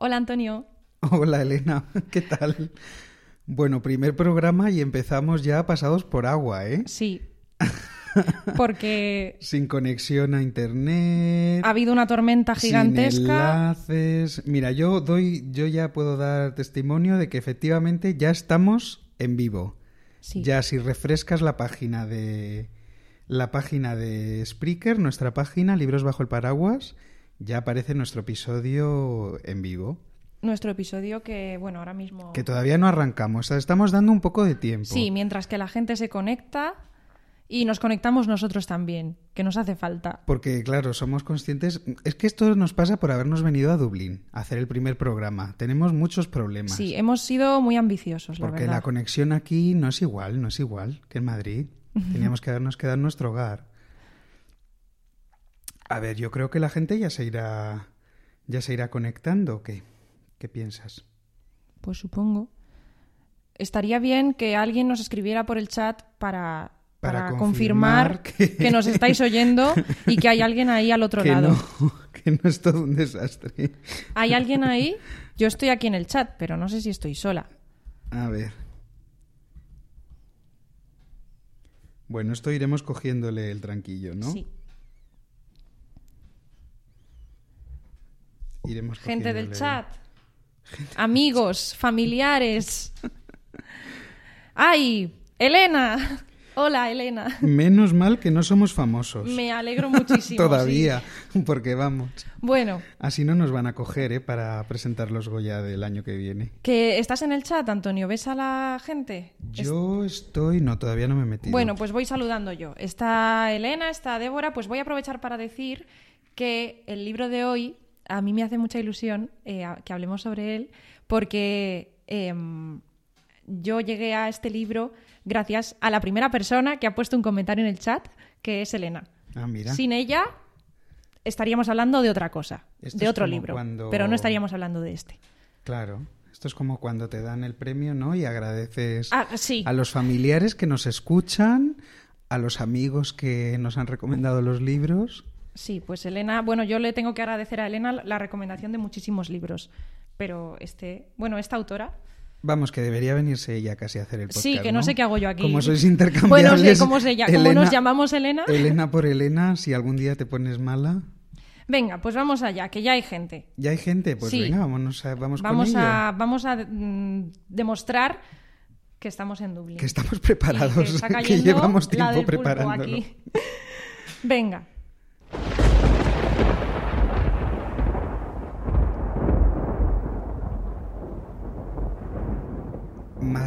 Hola Antonio. Hola Elena, ¿qué tal? Bueno, primer programa y empezamos ya pasados por agua, ¿eh? Sí. Porque Sin conexión a internet. ha habido una tormenta Sin gigantesca. enlaces. Mira, yo doy, yo ya puedo dar testimonio de que efectivamente ya estamos en vivo. Sí. Ya si refrescas la página de la página de Spreaker, nuestra página Libros bajo el paraguas, ya aparece nuestro episodio en vivo. Nuestro episodio que, bueno, ahora mismo... Que todavía no arrancamos, o sea, estamos dando un poco de tiempo. Sí, mientras que la gente se conecta y nos conectamos nosotros también, que nos hace falta. Porque, claro, somos conscientes. Es que esto nos pasa por habernos venido a Dublín a hacer el primer programa. Tenemos muchos problemas. Sí, hemos sido muy ambiciosos, la porque verdad. la conexión aquí no es igual, no es igual que en Madrid. Teníamos que habernos quedado en nuestro hogar. A ver, yo creo que la gente ya se irá. ya se irá conectando. ¿o ¿Qué? ¿Qué piensas? Pues supongo. Estaría bien que alguien nos escribiera por el chat para, Para para confirmar confirmar, que... que- nos estáis oyendo y que hay alguien ahí al otro que lado. no, que no es todo un desastre. ¿Hay alguien ahí? Yo estoy aquí en el chat, pero no sé si estoy sola. A ver. Bueno, esto iremos cogiéndole el tranquillo, ¿no? Sí. Iremos Gente del chat. Amigos, familiares. ¡Ay! ¡Elena! Hola, Elena. Menos mal que no somos famosos. Me alegro muchísimo. Todavía, porque vamos. Bueno, Así no nos van a coger, ¿eh? Para presentar los Goya del año que viene. que estás en el chat, Antonio. ¿Ves a la gente? Yo estoy... No, todavía no me he metido. Bueno, pues voy saludando yo. Está Elena, está Débora. Pues voy a aprovechar para decir que el libro de hoy a mí me hace mucha ilusión eh, que hablemos sobre él porque em, yo llegué a este libro gracias a la primera persona que ha puesto un comentario en el chat, que es Elena. Ah, mira. Sin ella estaríamos hablando de otra cosa, Esto de otro libro, cuando- pero no estaríamos hablando de este. Claro. Esto es como cuando te dan el premio, ¿no? Y agradeces Ah, sí. a los familiares que nos escuchan, a los amigos que nos han recomendado los libros. Sí, pues Elena, bueno, yo le tengo que agradecer a Elena la- recomendación de muchísimos libros, pero este, bueno, esta autora, Vamos, que debería venirse ella casi a hacer el podcast. sí, que no, sé qué hago yo aquí. Como sois Bueno, intercambiables. sé cómo se llama, como nos Elena- llamamos Elena. Elena por Elena, si algún día te pones mala. Venga, pues vamos allá, que ya hay gente. ¿Ya hay gente? Pues Sí. venga, vámonos a, vamos, Vamos con a, ello. vamos a mm, demostrar que estamos en Dublín. Que estamos preparados, que llevamos tiempo preparándolo. aquí. Venga.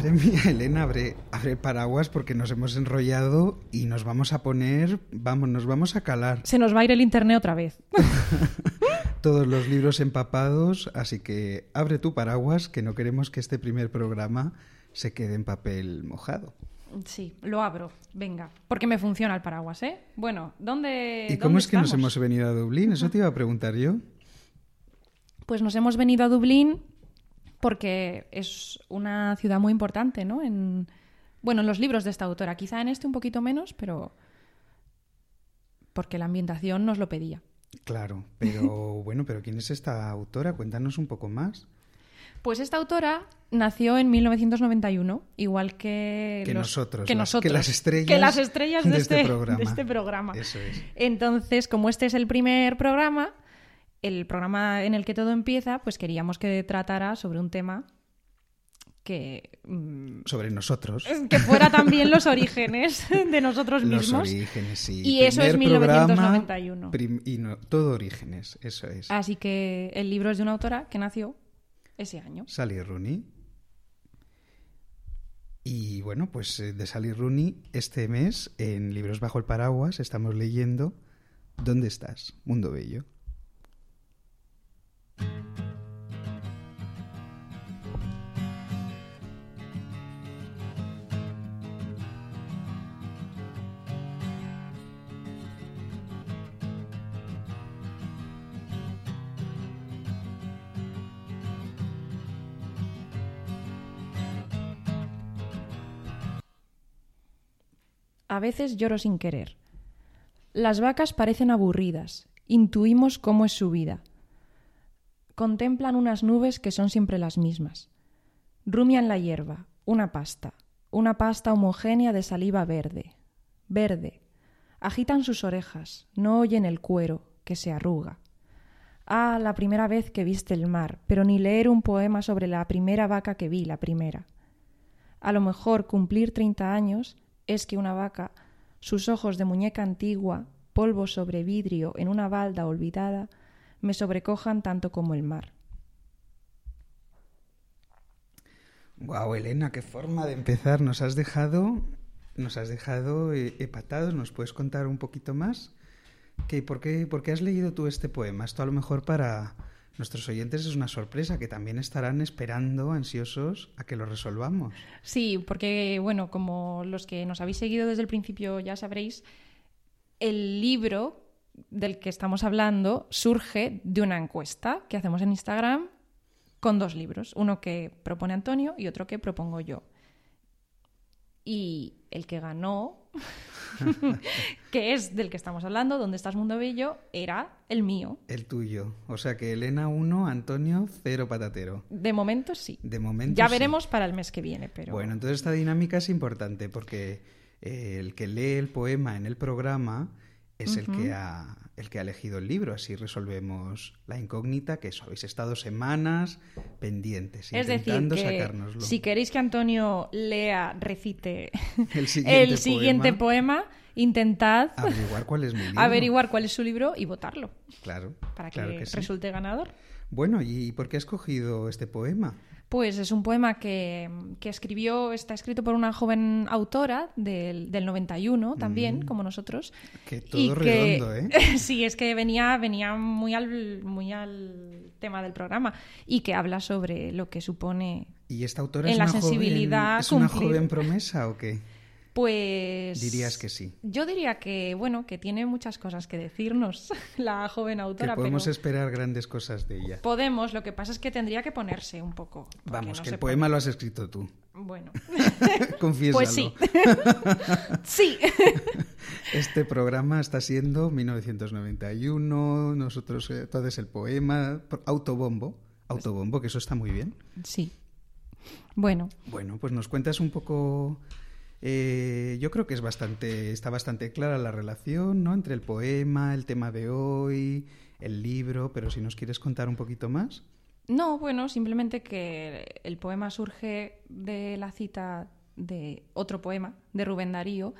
Madre mía, Elena, abre, abre paraguas porque nos hemos enrollado y nos vamos a poner, vamos, nos vamos a calar Se nos va a ir el internet otra vez. todos los libros empapados, así que abre tu paraguas, que no queremos que este primer programa se quede en papel mojado. Sí, lo abro. Venga, porque me funciona el paraguas, ¿eh? Bueno, ¿dónde ¿Y cómo dónde es que nos hemos venido a Dublín? Eso te iba a preguntar yo. Pues nos hemos venido a Dublín porque es una ciudad muy importante, ¿no? En, bueno, en los libros de esta autora. Quizá en este un poquito menos, pero porque la ambientación nos lo pedía. Claro, pero bueno, pero ¿quién es esta autora? Cuéntanos un poco más. Pues esta autora nació en 1991, igual que, Que los- nosotros, que las- nosotros, que las estrellas que las estrellas de, de este este, programa. de este programa. Eso es. Entonces, como este es el primer programa, el programa en el que todo empieza, pues queríamos que tratara sobre un tema que, mm, Sobre nosotros. que fuera también los orígenes de nosotros Los mismos. orígenes, sí. Y eso es Primer programa, 1991. prim- y no- todo orígenes, eso es. Así que el libro es de una autora que nació ese año. Sally Rooney. Y bueno, pues eh, de Sally Rooney, este mes en Libros Bajo el Paraguas estamos leyendo ¿Dónde estás? Mundo Bello. A veces lloro sin querer. Las vacas parecen aburridas. Intuimos cómo es su vida. Contemplan unas nubes que son siempre las mismas. Rumian la hierba, una pasta, una pasta homogénea de saliva verde, verde. Agitan sus orejas, no oyen el cuero, que se arruga. Ah, la primera vez que viste el mar, pero ni leer un poema sobre la primera vaca que vi, la primera. A lo mejor cumplir treinta años es que una vaca, sus ojos de muñeca antigua, polvo sobre vidrio en una balda olvidada, me sobrecojan tanto como el mar. Wow, Elena, qué forma de empezar. Nos has dejado, nos has dejado eh, empatados. ¿Nos puedes contar un poquito más? ¿Qué, por, qué, ¿Por qué has leído tú este poema? Esto a lo mejor para nuestros oyentes es una sorpresa que también estarán esperando, ansiosos, a que lo resolvamos. Sí, porque, bueno, como los que nos habéis seguido desde el principio ya sabréis, el libro del que estamos hablando surge de una encuesta que hacemos en Instagram con dos libros, uno que propone Antonio y otro que propongo yo. Y el que ganó, que es del que estamos hablando, donde estás Mundo Bello, era el mío. El tuyo. O sea que Elena 1, Antonio 0 patatero. De momento sí. De momento Ya sí. veremos para el mes que viene, pero... Bueno, entonces esta dinámica es importante porque eh, el que lee el poema en el programa es el, que ha, el que ha elegido el libro. Así resolvemos la incógnita que eso, habéis estado semanas pendientes, Es decir, intentando que sacárnoslo. si queréis que Antonio lea, recite El siguiente el siguiente poema, intentad Averiguar cuál es mi libro. averiguar cuál es su libro y votarlo Claro, para que, claro que sí. resulte ganador. Bueno, ¿y por qué has escogido este poema? Pues es un poema que, que escribió, está escrito por una joven autora del, del 91 también, como nosotros. Mm. Que y todo que- redondo, ¿eh? sí, es que venía, venía muy, al, muy al tema del programa y que habla sobre lo que supone ¿Y esta autora En es la una sensibilidad joven, es una cumplir. joven promesa o qué? Pues. Dirías que sí. Yo diría que, bueno, que tiene muchas cosas que decirnos la joven Que autora, podemos pero esperar grandes cosas de ella. podemos, lo que pasa es que tendría que ponerse un poco. Vamos, no que el poema lo has escrito tú. Bueno, Confiésalo. pues sí. sí. Este programa está siendo 1991, nosotros, eh, todo es el poema, autobombo, autobombo, que eso está muy bien. Sí. Bueno, Bueno, pues nos cuentas un poco. Eh, yo creo que es bastante, está bastante clara la relación, ¿no? Entre el poema, el tema de hoy, el libro, pero si nos quieres contar un poquito más. no, bueno, simplemente que el poema surge de la cita de otro poema de Rubén Darío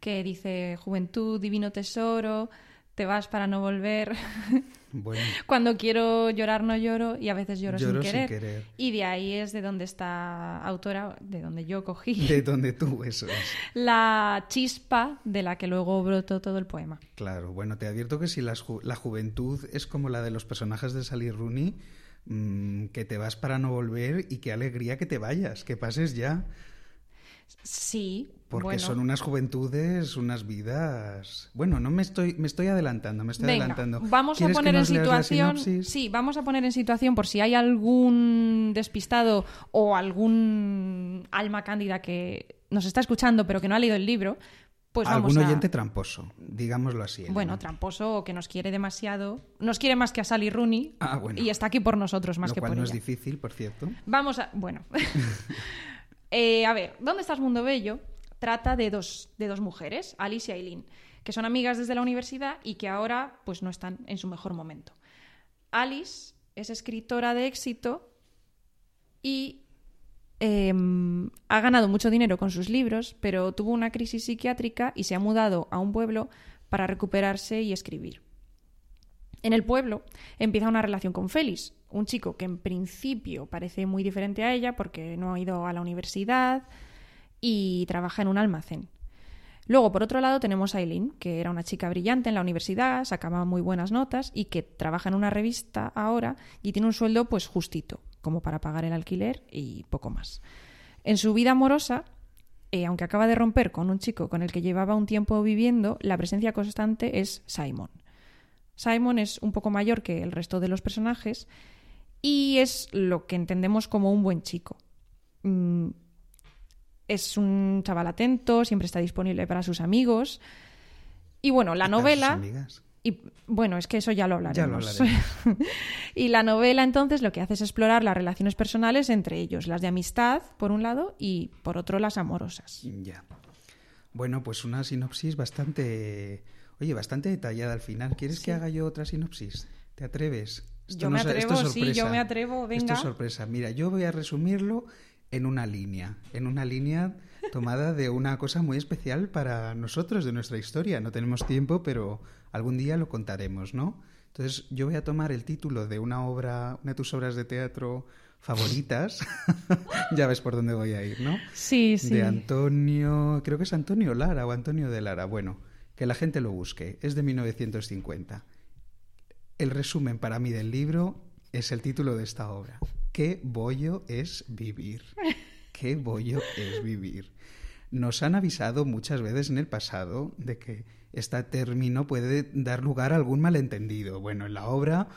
que dice Juventud, divino tesoro, te vas para no volver. Bueno, Cuando quiero llorar no lloro y a veces lloro, Lloro sin, sin querer. Y de ahí es de donde está autora, de donde yo cogí de donde tú, eso es. la chispa de la que luego brotó todo el poema. Claro, bueno, te advierto que si ju- la juventud es como la de los personajes de Sally Rooney, mm, que te vas para no volver y qué alegría que te vayas, que pases ya, Sí, porque bueno. son unas juventudes, unas vidas. Bueno, no me estoy, me estoy adelantando, me estoy Venga, adelantando. vamos a ¿Quieres que poner en situación. Sí, vamos a poner en situación por si hay algún despistado o algún alma cándida que nos está escuchando pero que no ha leído el libro. Pues vamos Algún a... oyente tramposo, digámoslo así. Bueno, tramposo o que nos quiere demasiado. Nos quiere más que a Sally Rooney. Ah, bueno. Y está aquí por nosotros más Lo que cual por no ella. es difícil, por cierto. Vamos a. Bueno. Eh, a ver, ¿dónde estás, Mundo Bello? Trata de dos, de dos mujeres, Alice y Aileen, que son amigas desde la universidad y que ahora pues no están en su mejor momento. Alice es escritora de éxito y em, ha ganado mucho dinero con sus libros, pero tuvo una crisis psiquiátrica y se ha mudado a un pueblo para recuperarse y escribir. En el pueblo empieza una relación con Félix, un chico que en principio parece muy diferente a ella porque no ha ido a la universidad y trabaja en un almacén. Luego, por otro lado, tenemos a Eileen, que era una chica brillante en la universidad, sacaba muy buenas notas y que trabaja en una revista ahora y tiene un sueldo pues justito, como para pagar el alquiler y poco más. En su vida amorosa, eh, aunque acaba de romper con un chico con el que llevaba un tiempo viviendo, la presencia constante es Simon. Simon es un poco mayor que el resto de los personajes y es lo que entendemos como un buen chico. Mm, es un chaval atento, siempre está disponible para sus amigos. Y bueno, la Y novela. Y bueno, es que eso ya lo hablaremos. Ya lo hablaremos. y la novela entonces lo que hace es explorar las relaciones personales entre ellos, las de amistad por un lado y por otro las amorosas. Ya. Bueno, pues una sinopsis bastante, oye, bastante detallada al final. ¿Quieres que haga yo otra sinopsis? ¿Te atreves? yo me atrevo, sí, yo me atrevo, venga. Esto es sorpresa. Mira, yo voy a resumirlo en una línea, en una línea tomada de una cosa muy especial para nosotros, de nuestra historia. No tenemos tiempo, pero algún día lo contaremos, ¿no? Entonces, yo voy a tomar el título de una obra, una de tus obras de teatro favoritas. ya ves por dónde voy a ir, ¿no? Sí, sí. De Antonio, creo que es Antonio Lara o Antonio de Lara. Bueno, que la gente lo busque. Es de 1950. El resumen para mí del libro es el título de esta obra. ¿Qué bollo es vivir? ¿Qué bollo es vivir? Nos han avisado muchas veces en el pasado de que este término puede dar lugar a algún malentendido. Bueno, en la obra,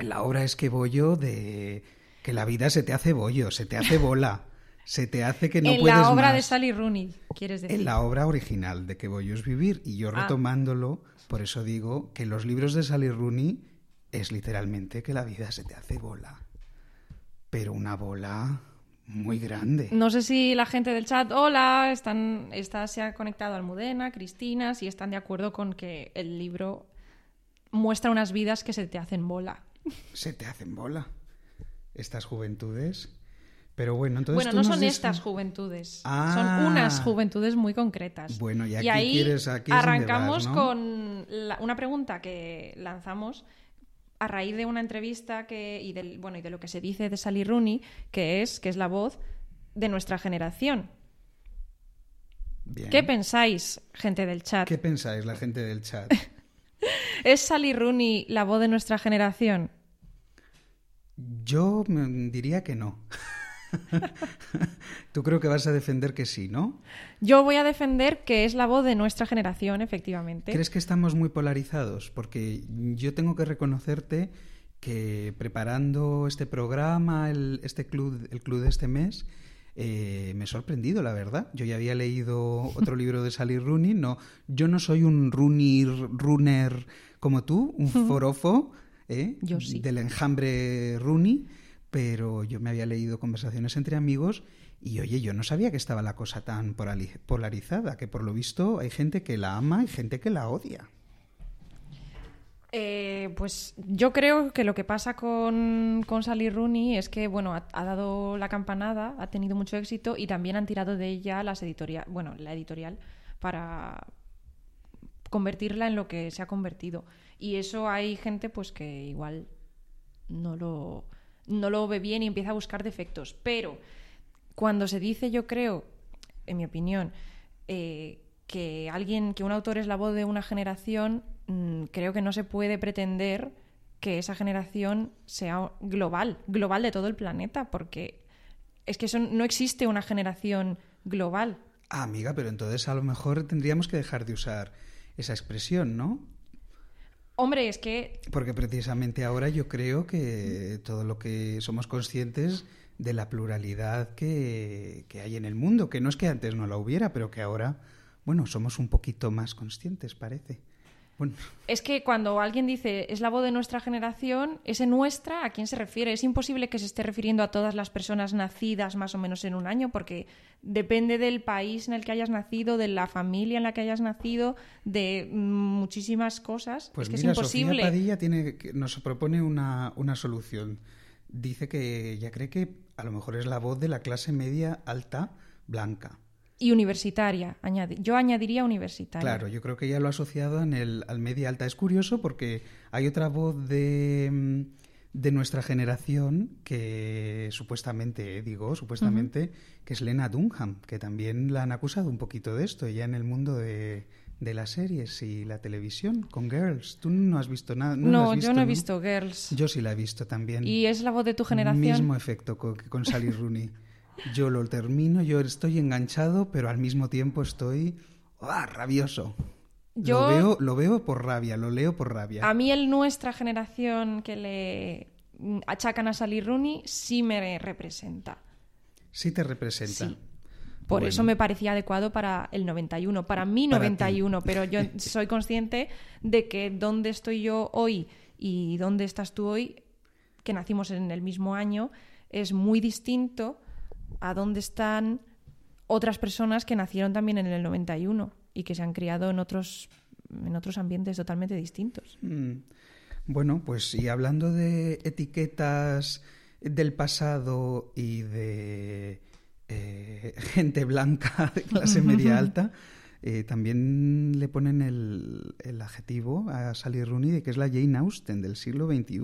en la obra es que bollo de que la vida se te hace bollo, se te hace bola, se te hace que no en puedes la obra más. de Sally Rooney, quieres decir. En la obra original de que bollo es vivir y yo Ah. retomándolo, por eso digo que los libros de Sally Rooney es literalmente que la vida se te hace bola, pero una bola muy grande. No sé si la gente del chat, hola, están, está, se ha conectado Almudena, Cristina, si están de acuerdo con que el libro muestra unas vidas que se te hacen bola. Se te hacen bola estas juventudes. Pero bueno, entonces bueno, no son estas juventudes, Ah. son unas juventudes muy concretas. Bueno, y aquí ahí quieres- aquí arrancamos con la- una pregunta que lanzamos a raíz de una entrevista que, y, del, bueno, y de lo que se dice de Sally Rooney, que es que es la voz de nuestra generación. Bien. ¿Qué pensáis, gente del chat? ¿Qué pensáis la gente del chat? ¿Es Sally Rooney la voz de nuestra generación? Yo diría que no. Tú creo que vas a defender que sí, ¿no? Yo voy a defender que es la voz de nuestra generación, efectivamente. ¿Crees que estamos muy polarizados? Porque yo tengo que reconocerte que preparando este programa, el, este club, el club de este mes, eh, me he sorprendido, la verdad. Yo ya había leído otro libro de Sally Rooney. No, yo no soy un runner, runner como tú, un forofo ¿eh? Yo sí. del enjambre Rooney, pero yo me había leído conversaciones entre amigos y oye, yo no sabía que estaba la cosa tan polarizada, que por lo visto hay gente que la ama y gente que la odia. Eh, pues yo creo que lo que pasa con, con Sally Rooney es que, bueno, ha, ha dado la campanada, ha tenido mucho éxito y también han tirado de ella las editorial, bueno, la editorial para convertirla en lo que se ha convertido. Y eso hay gente pues que igual no lo, no lo ve bien y empieza a buscar defectos. Pero cuando se dice, yo creo, en mi opinión, eh, que alguien, que un autor es la voz de una generación, mm, creo que no se puede pretender que esa generación sea global, global de todo el planeta, porque es que eso no existe una generación global. Ah, amiga, pero entonces a lo mejor tendríamos que dejar de usar esa expresión, ¿no? Hombre, es que Porque precisamente ahora yo creo que todo lo que somos conscientes de la pluralidad que, que hay en el mundo, que no es que antes no la hubiera, pero que ahora, bueno, somos un poquito más conscientes, parece. Bueno, Es que cuando alguien dice es la voz de nuestra generación, ese nuestra, ¿a quién se refiere? Es imposible que se esté refiriendo a todas las personas nacidas más o menos en un año, porque depende del país en el que hayas nacido, de la familia en la que hayas nacido, de muchísimas cosas. pues es que mira, es imposible. Sofía Padilla tiene, que- nos propone una, una solución. Dice que ella cree que a lo mejor es la voz de la clase media alta blanca. Y universitaria, yo añadiría universitaria. Claro, yo creo que ya lo ha asociado en el, al media alta. Es curioso porque hay otra voz de, mm, de nuestra generación que supuestamente, digo, supuestamente, que es Lena Dunham, que también la han acusado un poquito de esto, ya en el mundo de, de las series y la televisión, con Girls. Tú no has visto nada. No, la No, has visto, yo no he visto Girls. Yo sí la he visto también. ¿Y es la voz de tu generación? Mismo efecto co- que con Sally Rooney. Yo lo termino, yo estoy enganchado, pero al mismo tiempo estoy ¡ah, rabioso. Yo- Lo, veo, lo veo por rabia, lo leo por rabia. A mí el nuestra generación que le achacan a Sally Rooney sí me representa. Sí te representa. Sí. Por eso me parecía adecuado para el 91, para mí 91, pero yo soy consciente de que dónde estoy yo hoy y dónde estás tú hoy, que nacimos en el mismo año, es muy distinto a dónde están otras personas que nacieron también en el 91 y que se han criado en otros, en otros ambientes totalmente distintos. Mm. Bueno, pues y hablando de etiquetas del pasado y de eh, gente blanca de clase media alta, eh, también le ponen el, adjetivo a Sally Rooney de que es la Jane Austen del siglo XXI.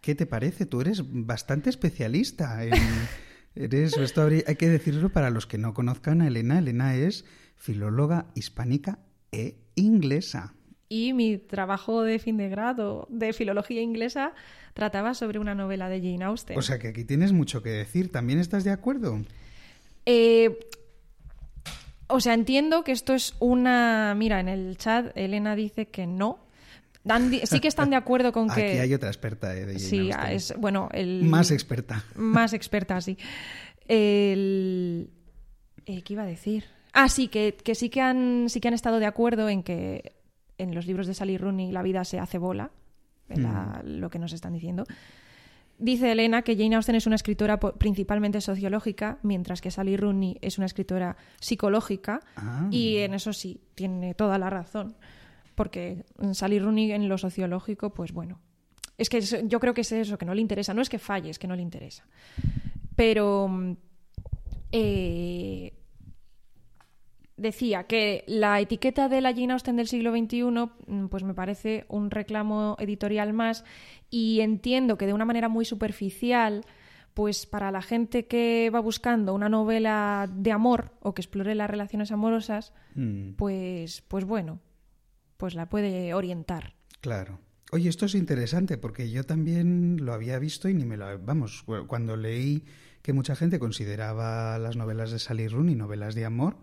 ¿Qué te parece? Tú eres bastante especialista en... Eres, esto hay que decirlo para los que no conozcan a Elena. Elena es filóloga hispánica e inglesa. Y mi trabajo de fin de grado de filología inglesa trataba sobre una novela de Jane Austen. O sea que aquí tienes mucho que decir. ¿También estás de acuerdo? Eh, o sea, entiendo que esto es una... Mira, en el chat Elena dice que no. Sí que están de acuerdo con que... Aquí hay otra experta eh, de Jane Sí, es, bueno, el... Más experta. Más experta, sí. El... Eh, ¿Qué iba a decir? Ah, sí, que, sí, que han, sí que han estado de acuerdo en que en los libros de Sally Rooney la vida se hace bola, mm. lo que nos están diciendo. Dice Elena que Jane Austen es una escritora principalmente sociológica, mientras que Sally Rooney es una escritora psicológica, ah. y en eso sí, tiene toda la razón, porque Sally Rooney en lo sociológico, pues bueno, es que yo creo que es eso, que no le interesa, no es que falle, es que no le interesa. Pero eh, decía que la etiqueta de la Jane Austen del siglo XXI mm, pues me parece un reclamo editorial más y entiendo que de una manera muy superficial pues para la gente que va buscando una novela de amor o que explore las relaciones amorosas mm. pues pues bueno pues la puede orientar claro oye esto es interesante porque yo también lo había visto y ni me lo vamos cuando leí que mucha gente consideraba las novelas de Sally Rooney novelas de amor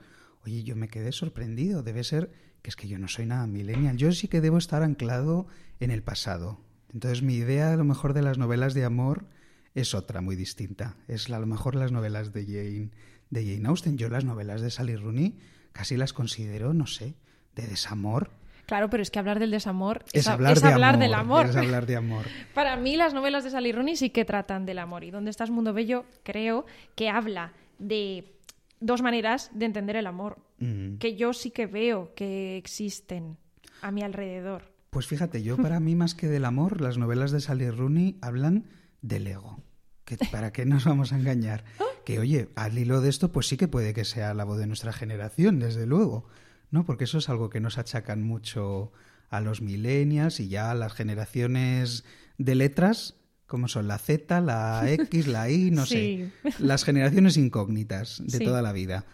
Oye, yo me quedé sorprendido. Debe ser que es que yo no soy nada millennial. Yo sí que debo estar anclado en el pasado. Entonces mi idea a lo mejor de las novelas de amor es otra, muy distinta. Es a lo mejor las novelas de Jane, de Jane Austen. Yo las novelas de Sally Rooney casi las considero, no sé, de desamor. Claro, pero es que hablar del desamor es, hablar, del amor. Es hablar de amor. Para mí las novelas de Sally Rooney sí que tratan del amor. Y Donde estás Mundo Bello creo que habla de dos maneras de entender el amor, mm. que yo sí que veo que existen a mi alrededor. Pues fíjate, yo para mí más que del amor, las novelas de Sally Rooney hablan del ego. Que, ¿Para qué nos vamos a engañar? Que oye, al hilo de esto, pues sí que puede que sea la voz de nuestra generación, desde luego, ¿no? Porque eso es algo que nos achacan mucho a los millennials y ya a las generaciones de letras, como son la Z, la X, la Y, no sé, las generaciones incógnitas de toda la vida.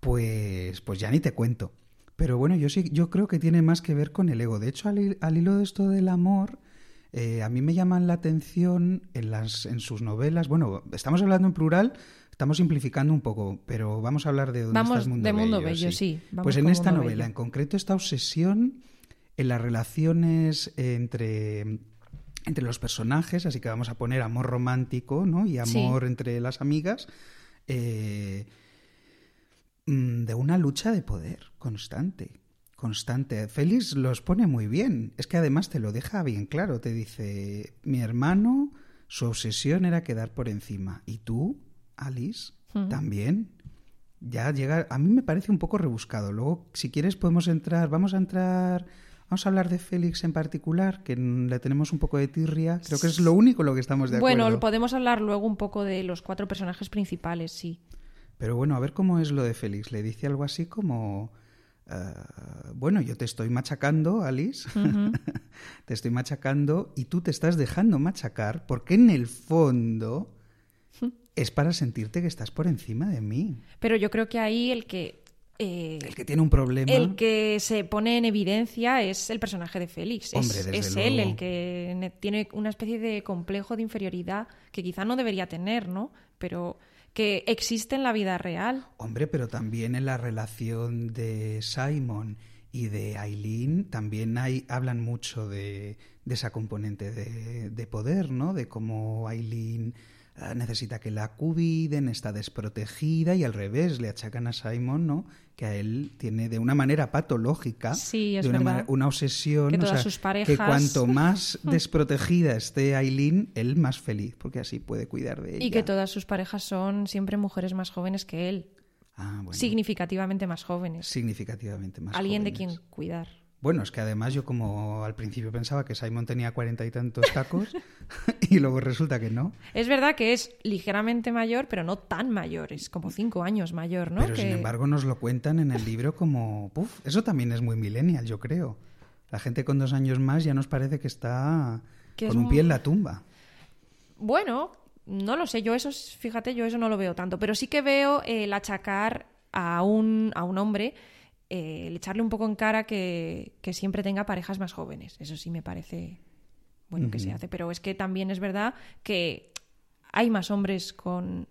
Pues, pues ya ni te cuento. Pero bueno, yo sí, yo creo que tiene más que ver con el ego. De hecho, al, hilo de esto del amor, eh, a mí me llaman la atención en, las, en sus novelas. Bueno, estamos hablando en plural, estamos simplificando un poco, pero vamos a hablar de dónde vamos mundo de mundo bello, sí. pues en esta novela, en concreto, esta obsesión en las relaciones entre entre los personajes, así que vamos a poner amor romántico, ¿no? Y amor entre las amigas, eh, mm, de una lucha de poder constante, constante. Félix los pone muy bien, es que además te lo deja bien claro, te dice, mi hermano, su obsesión era quedar por encima, y tú, Alice, también. Ya llega, a mí me parece un poco rebuscado. Luego, si quieres, podemos entrar, vamos a entrar Vamos a hablar de Félix en particular, que le tenemos un poco de tirria. Creo que es lo único lo que estamos de acuerdo. Bueno, podemos hablar luego un poco de los cuatro personajes principales, sí. Pero bueno, a ver cómo es lo de Félix. Le dice algo así como... Eh, bueno, yo te estoy machacando, Alice. te estoy machacando y tú te estás dejando machacar porque en el fondo es para sentirte que estás por encima de mí. Pero yo creo que ahí el que eh, el que tiene un problema. El que se pone en evidencia es el personaje de Félix. es, él el que tiene una especie de complejo de inferioridad que quizá no debería tener, ¿no? Pero que existe en la vida real. Hombre, pero también en la relación de Simon y de Aileen también hay, hablan mucho de, esa componente de, de, poder, ¿no? De cómo Aileen necesita que la cuiden, está desprotegida y al revés, le achacan a Simon, ¿no? Que a él tiene de una manera patológica, Sí, es de una, manera- una obsesión, Que o todas sea, sus que parejas- cuanto más desprotegida esté Aileen, él más feliz, porque así puede cuidar de ella. Y que todas sus parejas son siempre mujeres más jóvenes que él, Ah, bueno, significativamente más jóvenes. significativamente más Alguien de quien cuidar. Bueno, es que además yo como al principio pensaba que Simon tenía cuarenta y tantos tacos y luego resulta que no. Es verdad que es ligeramente mayor, pero no tan mayor, es como cinco años mayor, ¿no? Pero Que- sin embargo nos lo cuentan en el libro como... Puf, eso también es muy millennial, yo creo. La gente con dos años más ya nos parece que está Que con es un pie en la tumba. Bueno, no lo sé, yo eso, es- fíjate, yo eso no lo veo tanto, pero sí que veo el achacar a un, a un hombre, eh, el echarle un poco en cara que, que siempre tenga parejas más jóvenes. Eso sí me parece bueno que se hace, pero es que también es verdad que hay más hombres con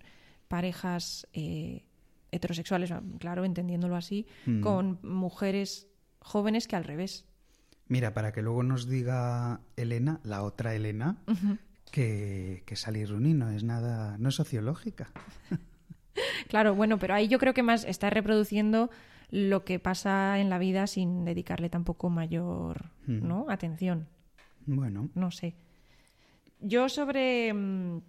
parejas eh, heterosexuales, claro, entendiéndolo así, con mujeres jóvenes que al revés. Mira, para que luego nos diga Elena, la otra Elena, que, que Rooney no es nada, no es sociológica. Claro, bueno, pero ahí yo creo que más está reproduciendo lo que pasa en la vida sin dedicarle tampoco mayor ¿no? atención. Bueno, No sé. Yo sobre... mm,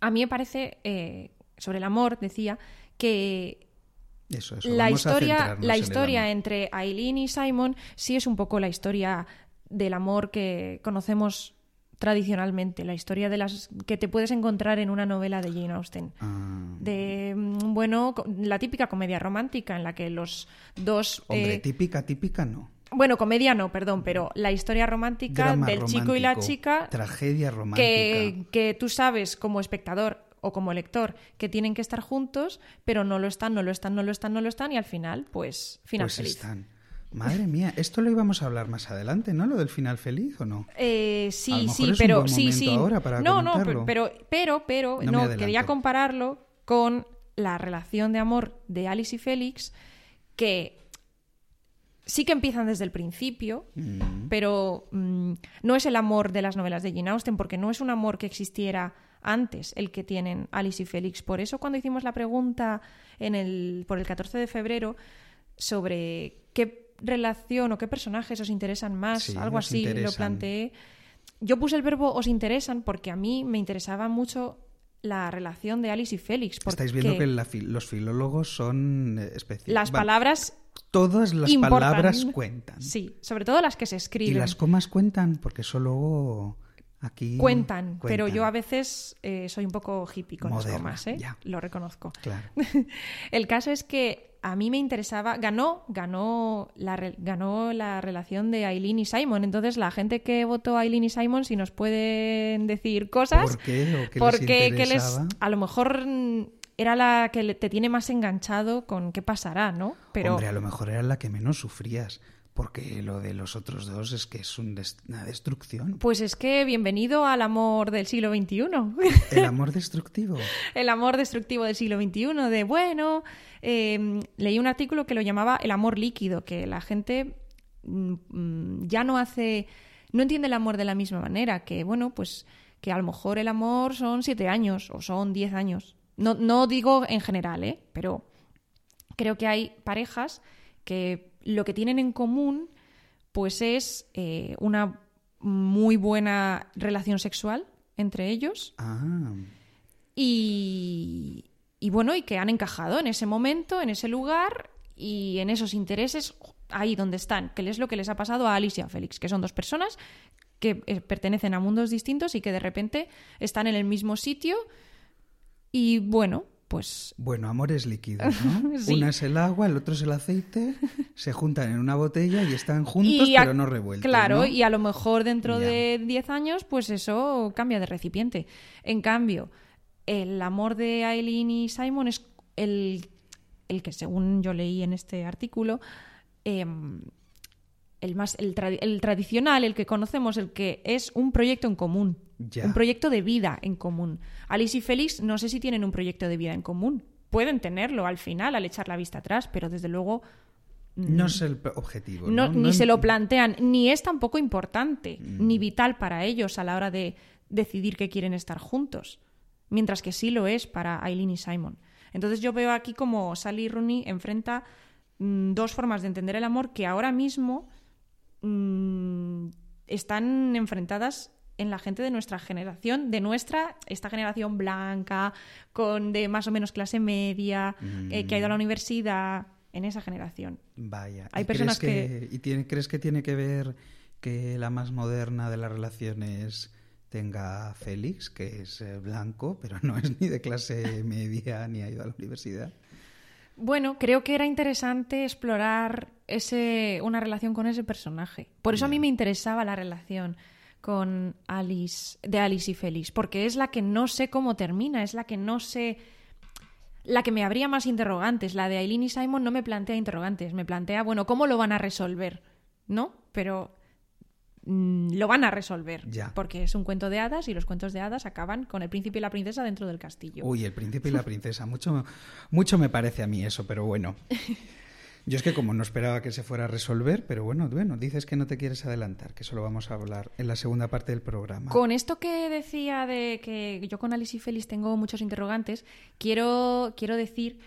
A mí me parece, eh, sobre el amor, decía, que eso, eso. la vamos historia, la historia entre Aileen y Simon sí es un poco la historia del amor que conocemos tradicionalmente, la historia de las que te puedes encontrar en una novela de Jane Austen. Ah, De, mm, bueno, la típica comedia romántica en la que los dos... hombre, eh, típica, típica no. bueno, comedia no, perdón, pero la historia romántica Drama del chico y la chica Tragedia romántica. que, que tú sabes como espectador o como lector que tienen que estar juntos, pero no lo están, no lo están, no lo están, no lo están y al final, pues, final pues feliz. están. Madre mía, esto lo íbamos a hablar más adelante, ¿no? Lo del final feliz o no? Eh, A lo sí, mejor sí, es un pero buen sí, sí. ahora para no, no, pero, pero, pero, No quería compararlo con la relación de amor de Alice y Félix, que sí que empiezan desde el principio, Mm, pero mm, no es el amor de las novelas de Jane Austen, porque no es un amor que existiera antes el que tienen Alice y Félix. Por eso cuando hicimos la pregunta en el, por el 14 de febrero sobre qué relación o qué personajes os interesan más, Sí, algo así lo planteé, yo puse el verbo os interesan porque a mí me interesaba mucho la relación de Alice y Félix. Porque Estáis viendo que la fi- los filólogos son eh, especiales. las palabras Todas las importan. palabras cuentan. Sí, sobre todo las que se Y escriben. las comas cuentan, porque eso luego aquí. Cuentan, pero yo a veces eh, soy un poco hippie con Moderna, las comas, ¿eh? ya. Lo reconozco. Claro. El caso es que a mí me interesaba, ganó, ganó la, ganó la relación de Aileen y Simon. Entonces, la gente que votó a Aileen y Simon, si nos pueden decir cosas, ¿Por qué? ¿O qué les porque que les, a lo mejor mm, era la que te tiene más enganchado con qué pasará, ¿no? Pero Hombre, a lo mejor era la que menos sufrías, porque lo de los otros dos es que es una destrucción. pues es que bienvenido al amor del siglo XXI. El amor destructivo. el amor destructivo del siglo XXI, de bueno, eh, leí un artículo que lo llamaba el amor líquido, que la gente mm, mm, ya no hace, no entiende el amor de la misma manera, que bueno, pues que a lo mejor el amor son siete años o son diez años. No, no digo en general, ¿eh? pero creo que hay parejas que lo que tienen en común pues es eh, una muy buena relación sexual entre ellos. Ah, y, y bueno, y que han encajado en ese momento, en ese lugar y en esos intereses ahí donde están, que es lo que les ha pasado a Alice y a Félix, que son dos personas que eh, pertenecen a mundos distintos y que de repente están en el mismo sitio. Y bueno, pues bueno, amores líquidos, ¿no? Sí. Una es el agua, el otro es el aceite, se juntan en una botella y están juntos, y a- pero no revueltos. Claro, ¿no? y a lo mejor dentro Ya. de 10 años, pues eso cambia de recipiente. En cambio, el amor de Aileen y Simon es el, el que, según yo leí en este artículo, em, el más el, tra- el tradicional, el que conocemos, el que es un proyecto en común, Ya. un proyecto de vida en común. Alice y Félix no sé si tienen un proyecto de vida en común. Pueden tenerlo al final, al echar la vista atrás, pero desde luego No es el objetivo. no, No, ni No se lo plantean, ni es tampoco importante, Mm. ni vital para ellos a la hora de decidir que quieren estar juntos. mientras que sí lo es para Eileen y Simon. Entonces yo veo aquí como Sally Rooney enfrenta mm, dos formas de entender el amor que ahora mismo mm, están enfrentadas en la gente de nuestra generación, de nuestra, esta generación blanca, con de más o menos clase media, eh, que ha ido a la mm. universidad, en esa generación. Vaya. Hay personas que... ¿Y tiene, crees que tiene que ver que la más moderna de las relaciones tenga Félix, que es eh, blanco, pero no es ni de clase media ni ha ido a la universidad? Bueno, creo que era interesante explorar ese, una relación con ese personaje. Por eso a mí me interesaba la relación con Alice, de Alice y Félix, porque es la que no sé cómo termina, es la que no sé la que me habría más interrogantes. La de Aileen y Simon no me plantea interrogantes, me plantea, bueno, ¿cómo lo van a resolver? ¿No? Pero mm, lo van a resolver. Porque es un cuento de hadas y los cuentos de hadas acaban con el príncipe y la princesa dentro del castillo. Uy, el príncipe y la princesa. Mucho, mucho me parece a mí eso, pero bueno. Yo es que como no esperaba que se fuera a resolver, pero bueno, bueno, dices que no te quieres adelantar, que eso lo vamos a hablar en la segunda parte del programa. Con esto que decía de que yo con Alice y Félix tengo muchos interrogantes, quiero, quiero decir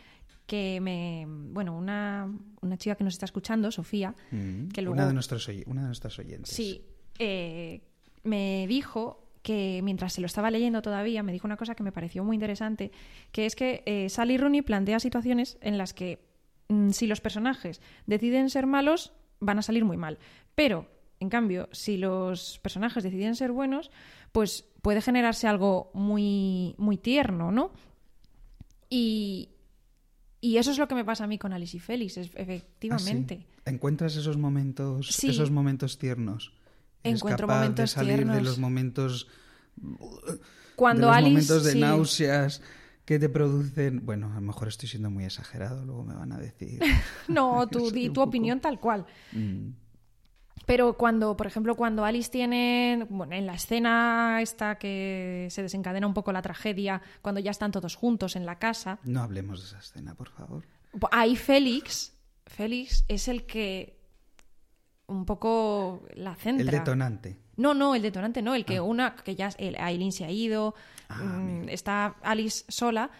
que me bueno una, una chica que nos está escuchando Sofía mm, que una de nuestros una de nuestras oyentes sí eh, me dijo que mientras se lo estaba leyendo todavía me dijo una cosa que me pareció muy interesante que es que eh, Sally Rooney plantea situaciones en las que si los personajes deciden ser malos, van a salir muy mal. Pero, en cambio, si los personajes deciden ser buenos, pues puede generarse algo muy, muy tierno, ¿no? Y, y eso es lo que me pasa a mí con Alice y Félix, efectivamente. ¿Ah, ¿Encuentras esos momentos, esos momentos tiernos? Encuentro momentos de salir de los momentos cuando de los momentos de náuseas que te producen. Bueno, a lo mejor estoy siendo muy exagerado, luego me van a decir. no, tú di tu opinión tal cual. Mm. Pero cuando, por ejemplo, cuando Alice tiene, bueno, en la escena esta que se desencadena un poco la tragedia, cuando ya están todos juntos en la casa. No hablemos de esa escena, por favor. Ahí Félix, Félix es el que un poco la centra. El detonante. No, no, el detonante no, el que ah. una, que ya Aileen se ha ido, ah, mm, está Alice sola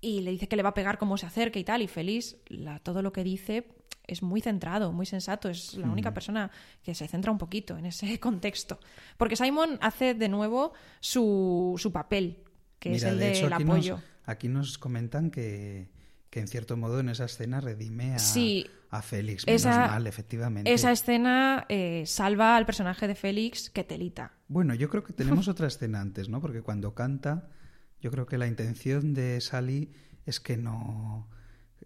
y le dice que le va a pegar como se acerca y tal, y feliz, todo lo que dice es muy centrado, muy sensato, es la única persona que se centra un poquito en ese contexto. Porque Simon hace de nuevo su, su papel, que es el del apoyo. aquí nos comentan que, que en cierto modo en esa escena redime a, sí, a Félix, menos mal, efectivamente. Esa escena eh, salva al personaje de Félix que telita. Bueno, yo creo que tenemos otra escena antes, ¿no? Porque cuando canta, yo creo que la intención de Sally es que no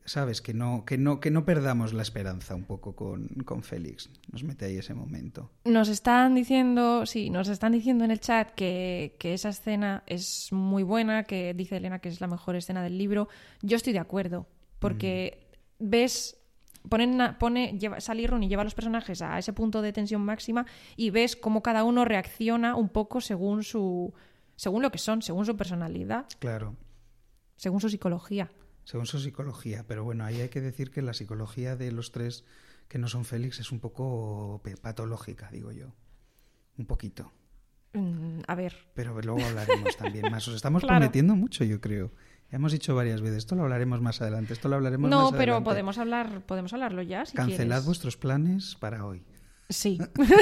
sabes que no que no que no perdamos la esperanza un poco con, con Félix nos mete ahí ese momento nos están diciendo sí nos están diciendo en el chat que, que, esa escena es muy buena que dice Elena que es la mejor escena del libro yo estoy de acuerdo porque mm. ves ponen pone, lleva, Sally Rooney lleva a los personajes a ese punto de tensión máxima y ves cómo cada uno reacciona un poco según su según lo que son, según su personalidad. Claro. Según su psicología. Según su psicología, pero bueno, ahí hay que decir que la psicología de los tres que no son Félix es un poco patológica, digo yo. Un poquito. Mm, a ver. Pero luego hablaremos también más. Os estamos prometiendo mucho, yo creo. Hemos dicho varias veces, esto lo hablaremos más adelante, esto lo hablaremos no, más adelante. No, pero podemos hablar, podemos hablarlo ya si Cancelad vuestros planes para hoy. Sí.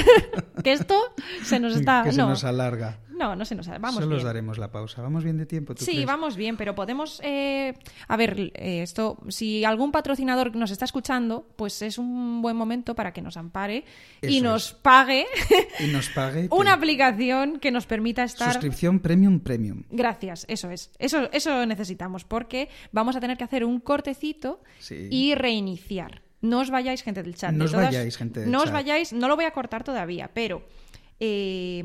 que esto se nos está. Que se nos alarga. No, no se nos alarga. Vamos Solo os daremos la pausa. ¿Vamos bien de tiempo? sí, vamos bien, pero podemos. Eh... A ver, eh, esto. Si algún patrocinador nos está escuchando, pues es un buen momento para que nos ampare y nos pague. y nos pague. una aplicación que nos permita estar. Suscripción premium premium. Gracias, eso es. Eso, eso necesitamos, porque vamos a tener que hacer un cortecito y reiniciar. No os vayáis, gente del chat. No os vayáis, gente del no chat. os vayáis, no lo voy a cortar todavía, pero eh,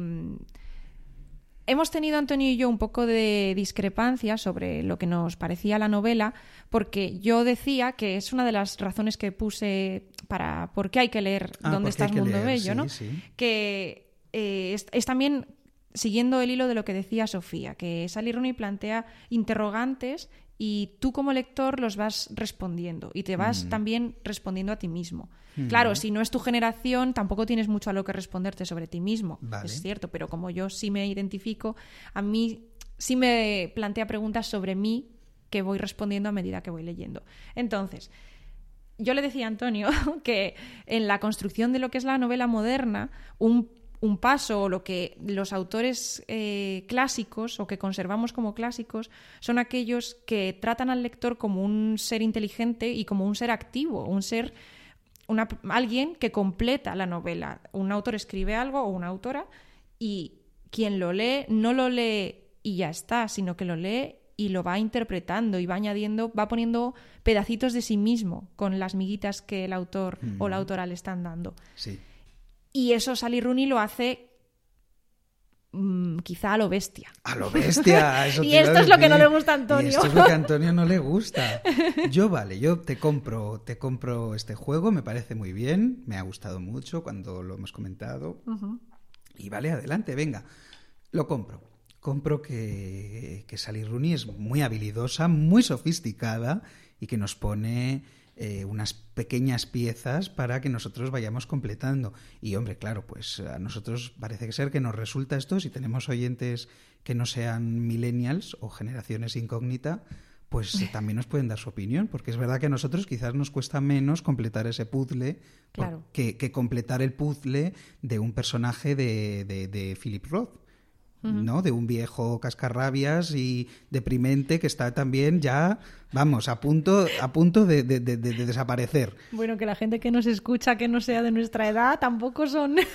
hemos tenido Antonio y yo un poco de discrepancia sobre lo que nos parecía la novela, porque yo decía que es una de las razones que puse para por qué hay que leer ah, Dónde está el mundo bello, ¿no? Que eh, es, también siguiendo el hilo de lo que decía Sofía, que Sally Rooney plantea interrogantes y tú como lector los vas respondiendo y te vas mm. también respondiendo a ti mismo. Mm. Claro, si no es tu generación, tampoco tienes mucho a lo que responderte sobre ti mismo, es cierto, pero como yo sí me identifico, a mí sí me plantea preguntas sobre mí que voy respondiendo a medida que voy leyendo. Entonces, yo le decía a Antonio que en la construcción de lo que es la novela moderna, un, paso o lo que los autores eh, clásicos o que conservamos como clásicos son aquellos que tratan al lector como un ser inteligente y como un ser activo, un ser una, alguien que completa la novela. Un autor escribe algo o una autora y quien lo lee no lo lee y ya está, sino que lo lee y lo va interpretando y va añadiendo, va poniendo pedacitos de sí mismo con las miguitas que el autor o la autora le están dando. Sí. Y eso Sally Rooney lo hace mm, quizá a lo bestia. A lo bestia. y esto es lo que no le gusta a Antonio. esto es lo que a Antonio no le gusta. Yo vale, yo te compro, te compro este juego, me parece muy bien, me ha gustado mucho cuando lo hemos comentado. Y vale, adelante, venga, lo compro compro que, que Sally Rooney es muy habilidosa, muy sofisticada y que nos pone eh, unas pequeñas piezas para que nosotros vayamos completando. Y hombre, claro, pues a nosotros parece ser que nos resulta esto, si tenemos oyentes que no sean millennials o generaciones incógnita, pues también nos pueden dar su opinión, porque es verdad que a nosotros quizás nos cuesta menos completar ese puzzle que, que, completar el puzzle de un personaje de, de, de Philip Roth. ¿No? De un viejo cascarrabias y deprimente que está también ya, vamos, a punto, a punto de, desaparecer. Bueno, que la gente que nos escucha que no sea de nuestra edad tampoco son...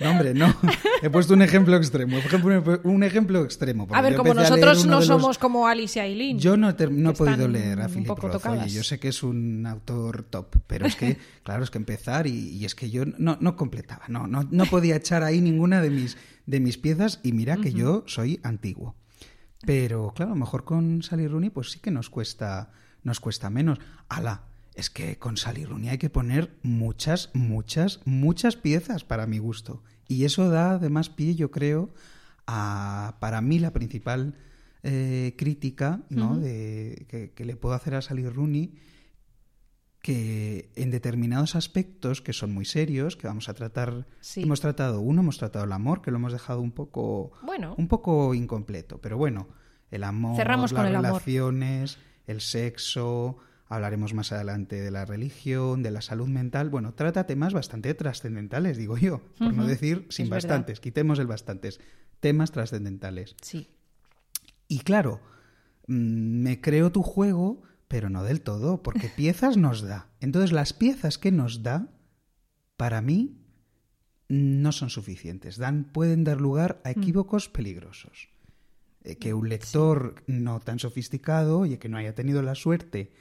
No, hombre, no. He puesto un ejemplo extremo. un ejemplo extremo. A ver, como nosotros no somos como Alice y Aileen. Yo no, no he podido leer a Philip Roth. Oye, yo sé que es un autor top, pero es que, claro, es que empezar y, es que yo no, no completaba, no, no, no podía echar ahí ninguna de mis de mis piezas y mira que yo soy antiguo. Pero claro, a lo mejor con Sally Rooney pues sí que nos cuesta, nos cuesta menos. Ala, es que con Sally Rooney hay que poner muchas, muchas, muchas piezas para mi gusto. Y eso da además pie, yo creo, a, para mí la principal eh, crítica ¿no? de, que, que, le puedo hacer a Sally Rooney que en determinados aspectos que son muy serios, que vamos a tratar, hemos tratado uno, hemos tratado el amor, que lo hemos dejado un poco, bueno. un poco incompleto, pero bueno, el amor, las relaciones, el sexo, hablaremos más adelante de la religión, de la salud mental, bueno, trata temas bastante trascendentales, digo yo, por no decir sin bastantes, quitemos el bastantes, temas trascendentales. Sí. Y claro, mm, me creo tu juego pero no del todo, porque piezas nos da. Entonces las piezas que nos da, para mí, no son suficientes. Dan, pueden dar lugar a mm. equívocos peligrosos. Eh, que un lector no tan sofisticado y que no haya tenido la suerte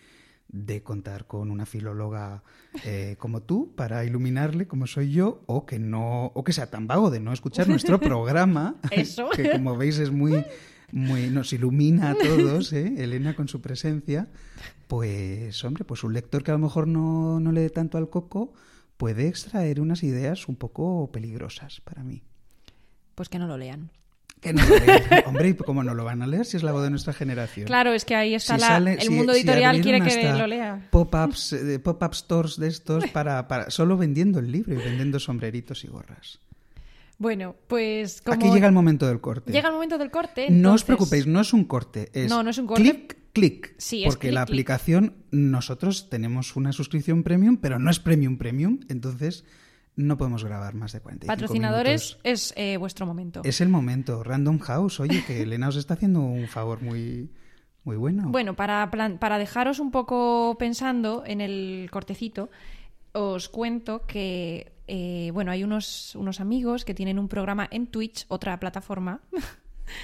de contar con una filóloga eh, como tú para iluminarle como soy yo o que no o que sea tan vago de no escuchar nuestro programa que como veis es muy muy, nos ilumina a todos, ¿eh? Elena con su presencia, pues hombre, pues un lector que a lo mejor no, no le dé tanto al coco puede extraer unas ideas un poco peligrosas para mí. Pues que no lo lean. Que no lo lean. Hombre, ¿y cómo no lo van a leer si es la voz de nuestra generación? Claro, es que ahí está la, el mundo editorial quiere que lo lea. Pop-ups eh, pop stores de estos para, para solo vendiendo el libro y vendiendo sombreritos y gorras. Bueno, pues como... Aquí llega el momento del corte. Llega el momento del corte. No os preocupéis, no es un corte. Es no, no es un corte. Clic, clic. Sí, porque la aplicación, nosotros tenemos una suscripción premium, pero no es premium premium, entonces no podemos grabar más de 45 Patrocinadores es eh, vuestro momento. Es el momento. Random House, oye, que Elena os está haciendo un favor muy, muy bueno. Bueno, para, para dejaros un poco pensando en el cortecito, os cuento que eh, bueno, hay unos, unos amigos que tienen un programa en Twitch, otra plataforma.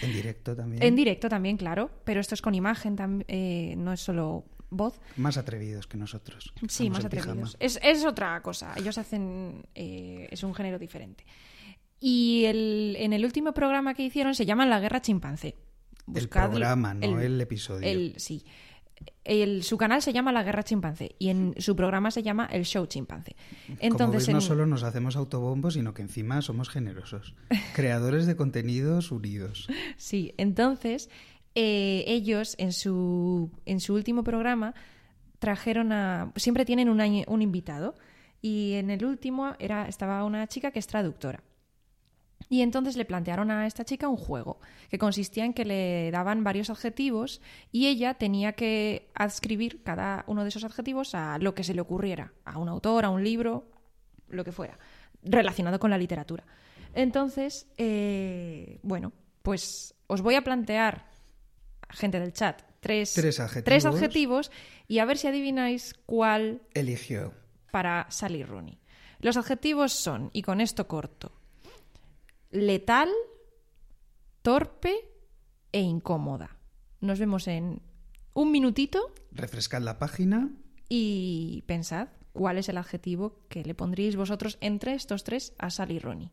En directo también. En directo también, claro, pero esto es con imagen, eh, no es solo voz. Más atrevidos que nosotros. Sí, más atrevidos. Es, es, otra cosa, ellos hacen, eh, es un género diferente. Y el, en el último programa que hicieron se llama La Guerra Chimpancé. el programa, no el, episodio. El, su canal se llama La Guerra Chimpancé y en su programa se llama El Show Chimpancé. Entonces, no solo nos hacemos autobombos, sino que encima somos generosos. Creadores de contenidos unidos. Sí, entonces eh, ellos en su, en su último programa trajeron a... Siempre tienen un, un invitado y en el último era, estaba una chica que es traductora. Y entonces le plantearon a esta chica un juego que consistía en que le daban varios adjetivos y ella tenía que adscribir cada uno de esos adjetivos a lo que se le ocurriera, a un autor, a un libro, lo que fuera, relacionado con la literatura. Entonces, eh, bueno, pues os voy a plantear, gente del chat, tres, Tres adjetivos. tres adjetivos y a ver si adivináis cuál Eligió. para Sally Rooney. Los adjetivos son, y con esto corto, letal, torpe e incómoda. Nos vemos en un minutito Refrescad la página. y pensad cuál es el adjetivo que le pondríais vosotros entre estos tres a Sally Rooney.